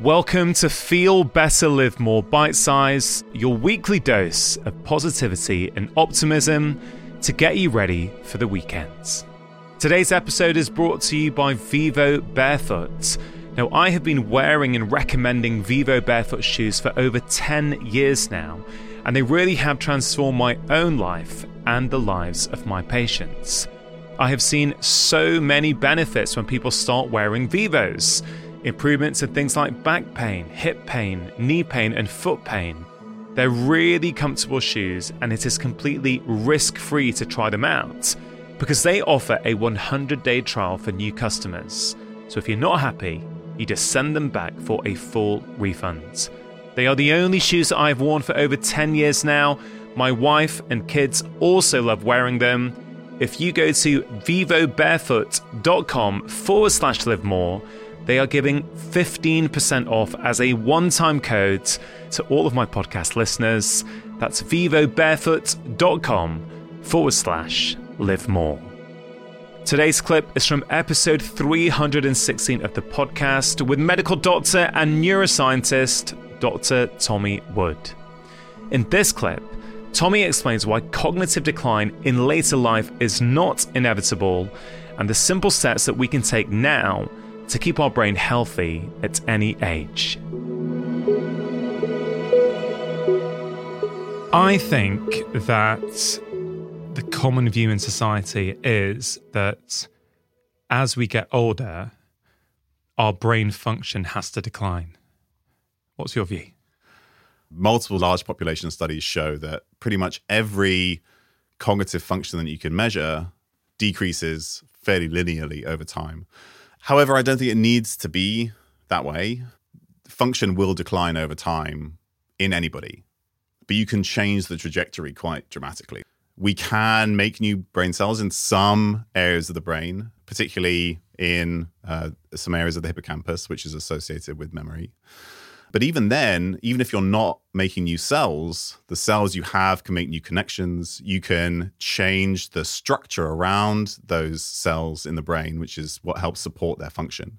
Welcome to Feel Better, Live More Bite Size, your weekly dose of positivity and optimism to get you ready for the weekends. Today's episode is brought to you by Vivo Barefoot. Now, I have been wearing and recommending Vivo Barefoot shoes for over 10 years now, and they really have transformed my own life and the lives of my patients. I have seen so many benefits when people start wearing Vivos improvements in things like back pain, hip pain, knee pain, and foot pain. They're really comfortable shoes, and it is completely risk free to try them out because they offer a 100 day trial for new customers. So if you're not happy, you just send them back for a full refund. They are the only shoes that I've worn for over 10 years now. My wife and kids also love wearing them. If you go to vivobarefoot.com forward slash live more, they are giving 15% off as a one time code to all of my podcast listeners. That's vivobarefoot.com forward slash live more. Today's clip is from episode 316 of the podcast with medical doctor and neuroscientist Dr. Tommy Wood. In this clip, Tommy explains why cognitive decline in later life is not inevitable and the simple steps that we can take now to keep our brain healthy at any age. I think that the common view in society is that as we get older, our brain function has to decline. What's your view? Multiple large population studies show that pretty much every cognitive function that you can measure decreases fairly linearly over time. However, I don't think it needs to be that way. Function will decline over time in anybody, but you can change the trajectory quite dramatically. We can make new brain cells in some areas of the brain, particularly in uh, some areas of the hippocampus, which is associated with memory. But even then, even if you're not making new cells, the cells you have can make new connections. You can change the structure around those cells in the brain, which is what helps support their function.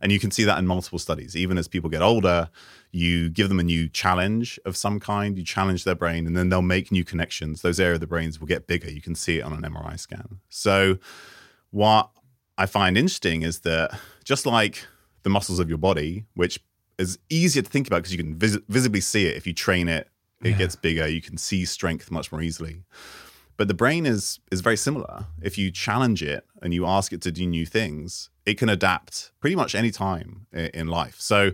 And you can see that in multiple studies. Even as people get older, you give them a new challenge of some kind, you challenge their brain, and then they'll make new connections. Those areas of the brains will get bigger. You can see it on an MRI scan. So, what I find interesting is that just like the muscles of your body, which is easier to think about because you can vis- visibly see it. If you train it it yeah. gets bigger. You can see strength much more easily. But the brain is is very similar. If you challenge it and you ask it to do new things it can adapt pretty much any time in, in life. So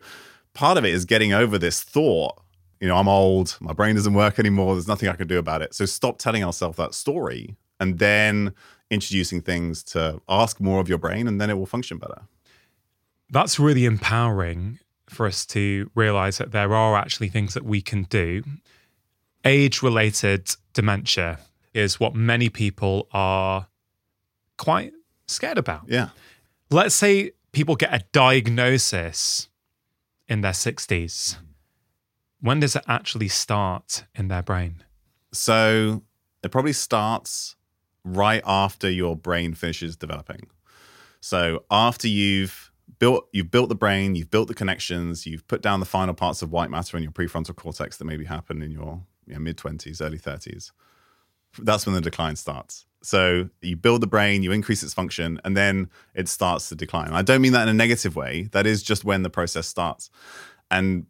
part of it is getting over this thought you know i'm old my brain doesn't work anymore there's nothing i can do about it. So stop telling ourselves that story and then introducing things to ask more of your brain and then it will function better. That's really empowering for us to realize that there are actually things that we can do. Age related dementia is what many people are quite scared about. Yeah. Let's say people get a diagnosis in their 60s. When does it actually start in their brain? So it probably starts right after your brain finishes developing. So after you've built you've built the brain, you've built the connections, you've put down the final parts of white matter in your prefrontal cortex that maybe happen in your you know, mid 20s, early 30s. That's when the decline starts. So you build the brain, you increase its function, and then it starts to decline. I don't mean that in a negative way. That is just when the process starts. And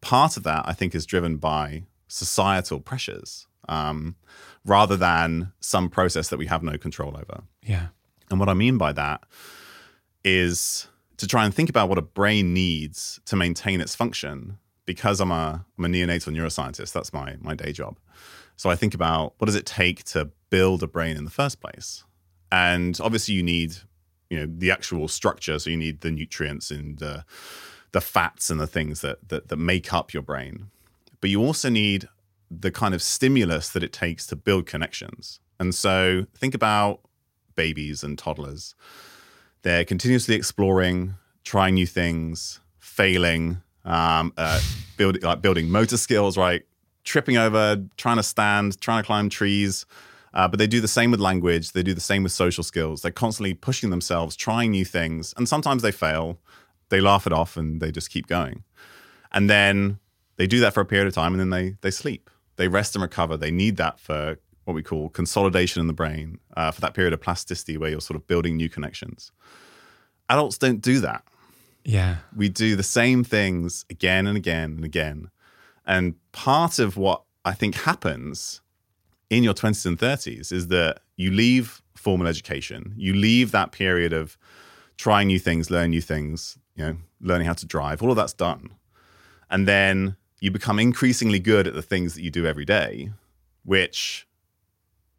part of that, I think, is driven by societal pressures um, rather than some process that we have no control over. Yeah. And what I mean by that is to try and think about what a brain needs to maintain its function because I'm a, I'm a neonatal neuroscientist. That's my, my day job. So I think about what does it take to build a brain in the first place? And obviously you need, you know, the actual structure. So you need the nutrients and uh, the fats and the things that, that, that make up your brain. But you also need the kind of stimulus that it takes to build connections. And so think about babies and toddlers they're continuously exploring, trying new things, failing, um, uh, building like building motor skills, right? Tripping over, trying to stand, trying to climb trees. Uh, but they do the same with language. They do the same with social skills. They're constantly pushing themselves, trying new things, and sometimes they fail. they laugh it off and they just keep going. And then they do that for a period of time and then they they sleep. They rest and recover. They need that for what we call consolidation in the brain, uh, for that period of plasticity where you're sort of building new connections. Adults don't do that. Yeah. We do the same things again and again and again. And part of what I think happens in your 20s and 30s is that you leave formal education, you leave that period of trying new things, learning new things, you know, learning how to drive, all of that's done. And then you become increasingly good at the things that you do every day, which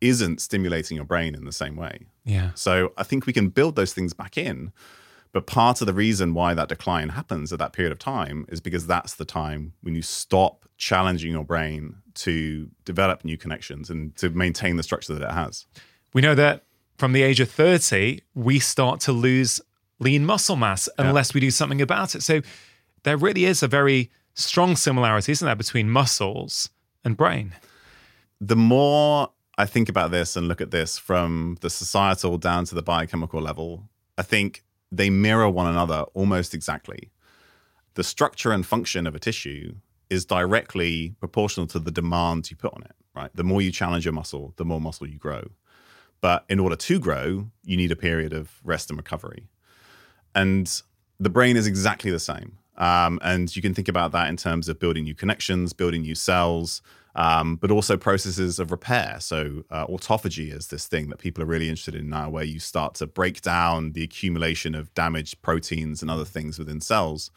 isn't stimulating your brain in the same way. Yeah. So I think we can build those things back in. But part of the reason why that decline happens at that period of time is because that's the time when you stop challenging your brain to develop new connections and to maintain the structure that it has. We know that from the age of 30, we start to lose lean muscle mass unless we do something about it. So there really is a very strong similarity, isn't there, between muscles and brain? The more I think about this and look at this from the societal down to the biochemical level, I think they mirror one another almost exactly. The structure and function of a tissue is directly proportional to the demands you put on it, right? The more you challenge your muscle, the more muscle you grow. But in order to grow, you need a period of rest and recovery. And the brain is exactly the same. Um, and you can think about that in terms of building new connections, building new cells, um, but also processes of repair. So, uh, autophagy is this thing that people are really interested in now, where you start to break down the accumulation of damaged proteins and other things within cells.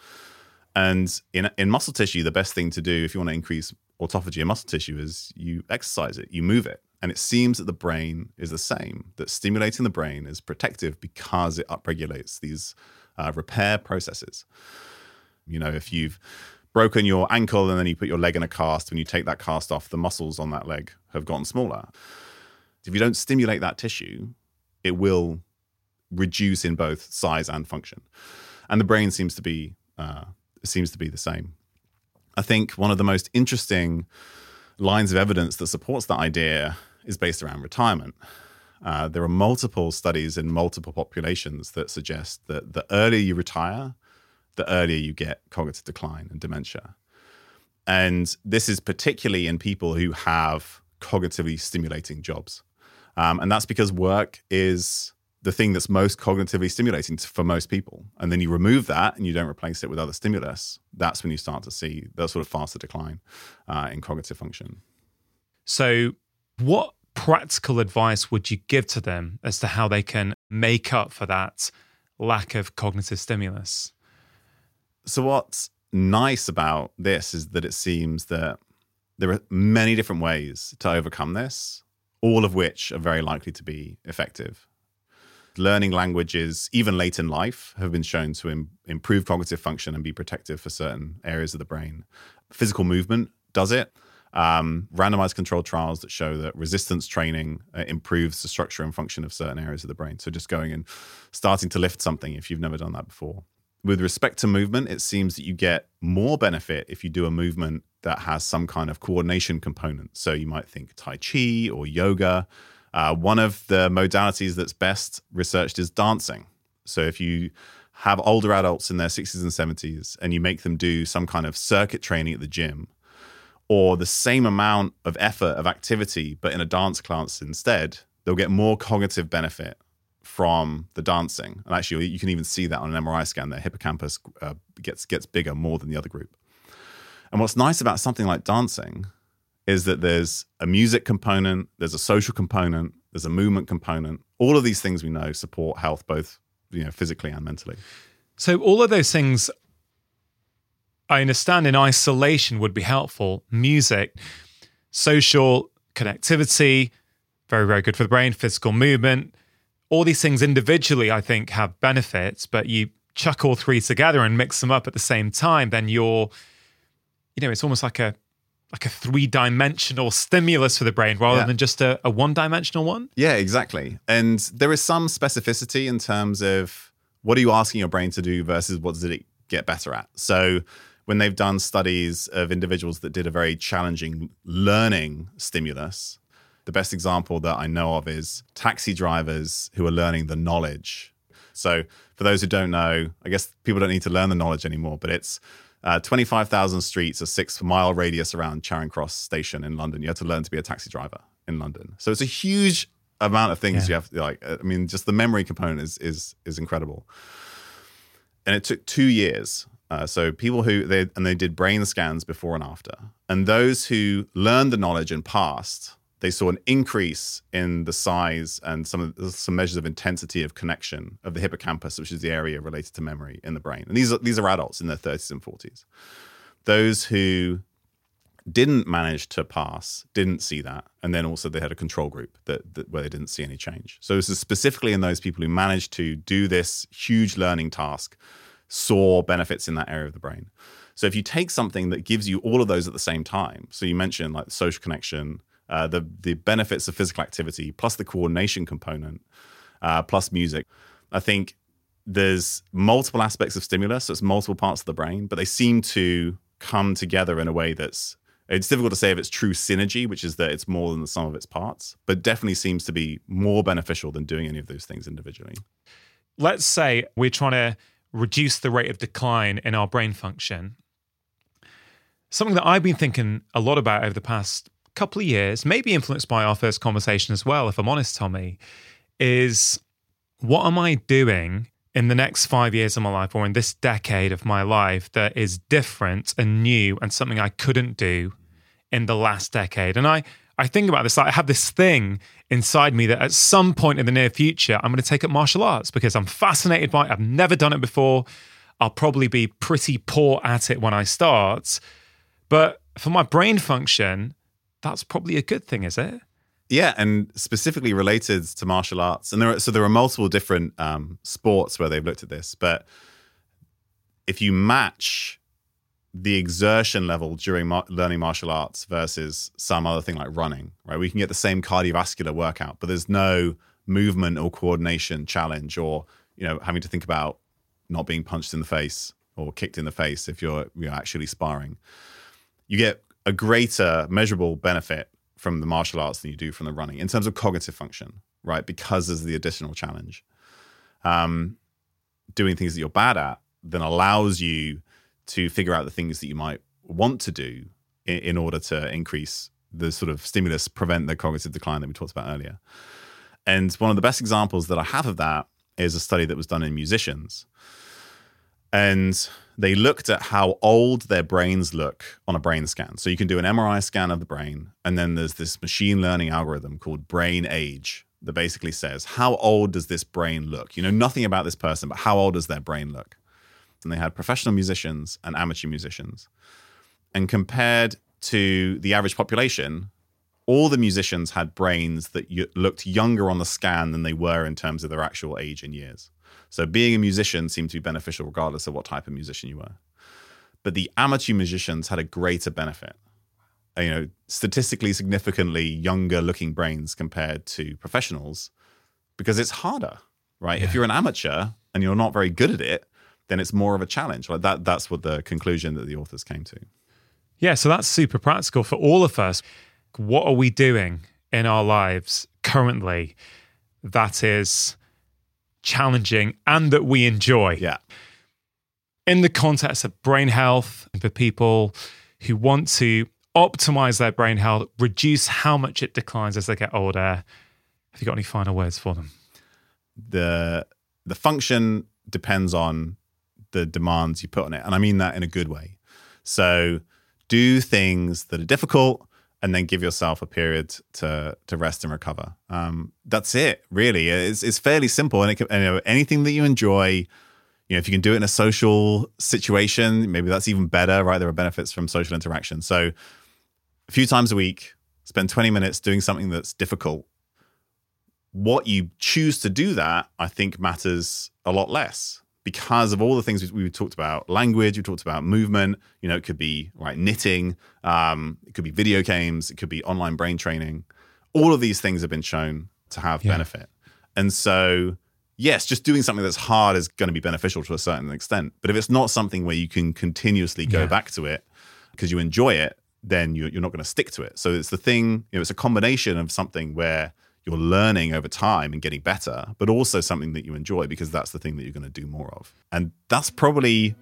And in, in muscle tissue, the best thing to do if you want to increase autophagy in muscle tissue is you exercise it, you move it. And it seems that the brain is the same, that stimulating the brain is protective because it upregulates these uh, repair processes. You know, if you've broken your ankle and then you put your leg in a cast, when you take that cast off, the muscles on that leg have gotten smaller. If you don't stimulate that tissue, it will reduce in both size and function. And the brain seems to be uh, seems to be the same. I think one of the most interesting lines of evidence that supports that idea is based around retirement. Uh, there are multiple studies in multiple populations that suggest that the earlier you retire, the earlier you get cognitive decline and dementia. And this is particularly in people who have cognitively stimulating jobs. Um, and that's because work is the thing that's most cognitively stimulating for most people. And then you remove that and you don't replace it with other stimulus. That's when you start to see that sort of faster decline uh, in cognitive function. So, what practical advice would you give to them as to how they can make up for that lack of cognitive stimulus? So, what's nice about this is that it seems that there are many different ways to overcome this, all of which are very likely to be effective. Learning languages, even late in life, have been shown to Im- improve cognitive function and be protective for certain areas of the brain. Physical movement does it. Um, randomized controlled trials that show that resistance training uh, improves the structure and function of certain areas of the brain. So, just going and starting to lift something if you've never done that before with respect to movement, it seems that you get more benefit if you do a movement that has some kind of coordination component. So you might think Tai Chi or yoga. Uh, one of the modalities that's best researched is dancing. So if you have older adults in their 60s and 70s and you make them do some kind of circuit training at the gym or the same amount of effort of activity but in a dance class instead, they'll get more cognitive benefit from the dancing. And actually, you can even see that on an MRI scan. Their hippocampus uh, gets gets bigger more than the other group. And what's nice about something like dancing is that there's a music component, there's a social component, there's a movement component. All of these things we know support health, both you know physically and mentally. So all of those things, I understand in isolation would be helpful. Music, social connectivity, very very good for the brain. Physical movement all these things individually, I think, have benefits, but you chuck all three together and mix them up at the same time, then you're, you know, it's almost like a like a three dimensional stimulus for the brain rather yeah. than just a, a one dimensional one. Yeah, exactly. And there is some specificity in terms of what are you asking your brain to do versus what does it get better at. So when they've done studies of individuals that did a very challenging learning stimulus, the best example that I know of is taxi drivers who are learning the knowledge. So, for those who don't know, I guess people don't need to learn the knowledge anymore, but it's uh, 25,000 streets, a six mile radius around Charing Cross station in London. You have to learn to be a taxi driver in London. So, it's a huge amount of things yeah. you have to, like I mean just the memory component is is is incredible. And it took 2 years uh, so people who they and they did brain scans before and after, and those who learned the knowledge and passed, they saw an increase in the size and some some measures of intensity of connection of the hippocampus, which is the area related to memory in the brain. And these are these are adults in their 30s and 40s. Those who didn't manage to pass didn't see that and then also they had a control group that, that, where they didn't see any change so this is specifically in those people who managed to do this huge learning task saw benefits in that area of the brain. So if you take something that gives you all of those at the same time, so you mentioned like social connection, uh, the the benefits of physical activity, plus the coordination component, uh, plus music, I think there's multiple aspects of stimulus. So it's multiple parts of the brain, but they seem to come together in a way that's it's difficult to say if it's true synergy, which is that it's more than the sum of its parts, but definitely seems to be more beneficial than doing any of those things individually. Let's say we're trying to reduce the rate of decline in our brain function. Something that I've been thinking a lot about over the past couple of years, maybe influenced by our first conversation as well, if I'm honest, Tommy, is what am I doing in the next five years of my life or in this decade of my life that is different and new and something I couldn't do in the last decade? And I, I think about this, like I have this thing inside me that at some point in the near future, I'm going to take up martial arts because I'm fascinated by it. I've never done it before. I'll probably be pretty poor at it when I start. But for my brain function, that's probably a good thing, is it? Yeah, and specifically related to martial arts, and there are, so there are multiple different um, sports where they've looked at this. But if you match the exertion level during mar- learning martial arts versus some other thing like running, right? We can get the same cardiovascular workout, but there's no movement or coordination challenge or, you know, having to think about not being punched in the face or kicked in the face if you're, you're actually sparring. You get a greater measurable benefit from the martial arts than you do from the running in terms of cognitive function, right? Because there's the additional challenge. Um, doing things that you're bad at then allows you to figure out the things that you might want to do in, in order to increase the sort of stimulus, prevent the cognitive decline that we talked about earlier. And one of the best examples that I have of that is a study that was done in musicians. And they looked at how old their brains look on a brain scan. So you can do an MRI scan of the brain, and then there's this machine learning algorithm called brain age that basically says, how old does this brain look? You know nothing about this person, but how old does their brain look? and they had professional musicians and amateur musicians. And compared to the average population, all the musicians had brains that looked younger on the scan than they were in terms of their actual age in years. So being a musician seemed to be beneficial regardless of what type of musician you were. But the amateur musicians had a greater benefit. You know, statistically significantly younger looking brains compared to professionals because it's harder, right? Yeah. If you're an amateur and you're not very good at it, then it's more of a challenge. Like that that's what the conclusion that the authors came to. Yeah, so that's super practical for all of us. What are we doing in our lives currently that is challenging and that we enjoy? Yeah. In the context of brain health for people who want to optimize their brain health, reduce how much it declines as they get older. Have you got any final words for them? The the function depends on the demands you put on it. And I mean that in a good way. So do things that are difficult and then give yourself a period to to rest and recover. Um, that's it, really. It's, it's fairly simple, and it can, you know, anything that you enjoy. You know, if you can do it in a social situation, maybe that's even better, right? There are benefits from social interaction. So, a few times a week, spend 20 minutes doing something that's difficult. What you choose to do that, I think, matters a lot less because of all the things we, we talked about language we talked about movement you know it could be right knitting um, it could be video games it could be online brain training all of these things have been shown to have yeah. benefit and so yes just doing something that's hard is going to be beneficial to a certain extent but if it's not something where you can continuously go yeah. back to it because you enjoy it then you're, you're not going to stick to it so it's the thing you know it's a combination of something where you're learning over time and getting better, but also something that you enjoy because that's the thing that you're going to do more of. And that's probably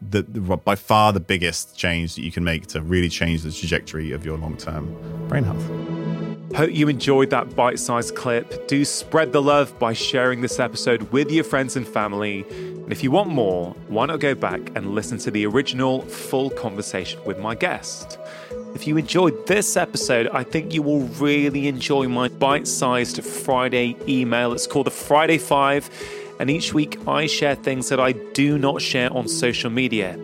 the, the, by far the biggest change that you can make to really change the trajectory of your long-term brain health. Hope you enjoyed that bite sized clip. Do spread the love by sharing this episode with your friends and family. And if you want more, why not go back and listen to the original full conversation with my guest? If you enjoyed this episode, I think you will really enjoy my bite sized Friday email. It's called the Friday Five. And each week I share things that I do not share on social media.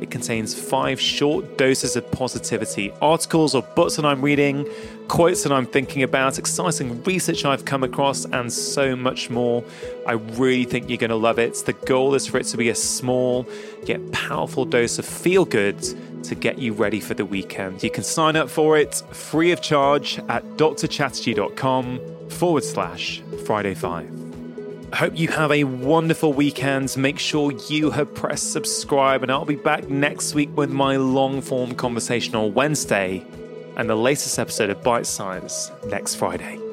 It contains five short doses of positivity, articles or books that I'm reading, quotes that I'm thinking about, exciting research I've come across, and so much more. I really think you're going to love it. The goal is for it to be a small yet powerful dose of feel good to get you ready for the weekend. You can sign up for it free of charge at drchatterjee.com forward slash Friday 5. I hope you have a wonderful weekend. Make sure you have pressed subscribe, and I'll be back next week with my long form conversation on Wednesday and the latest episode of Bite Size next Friday.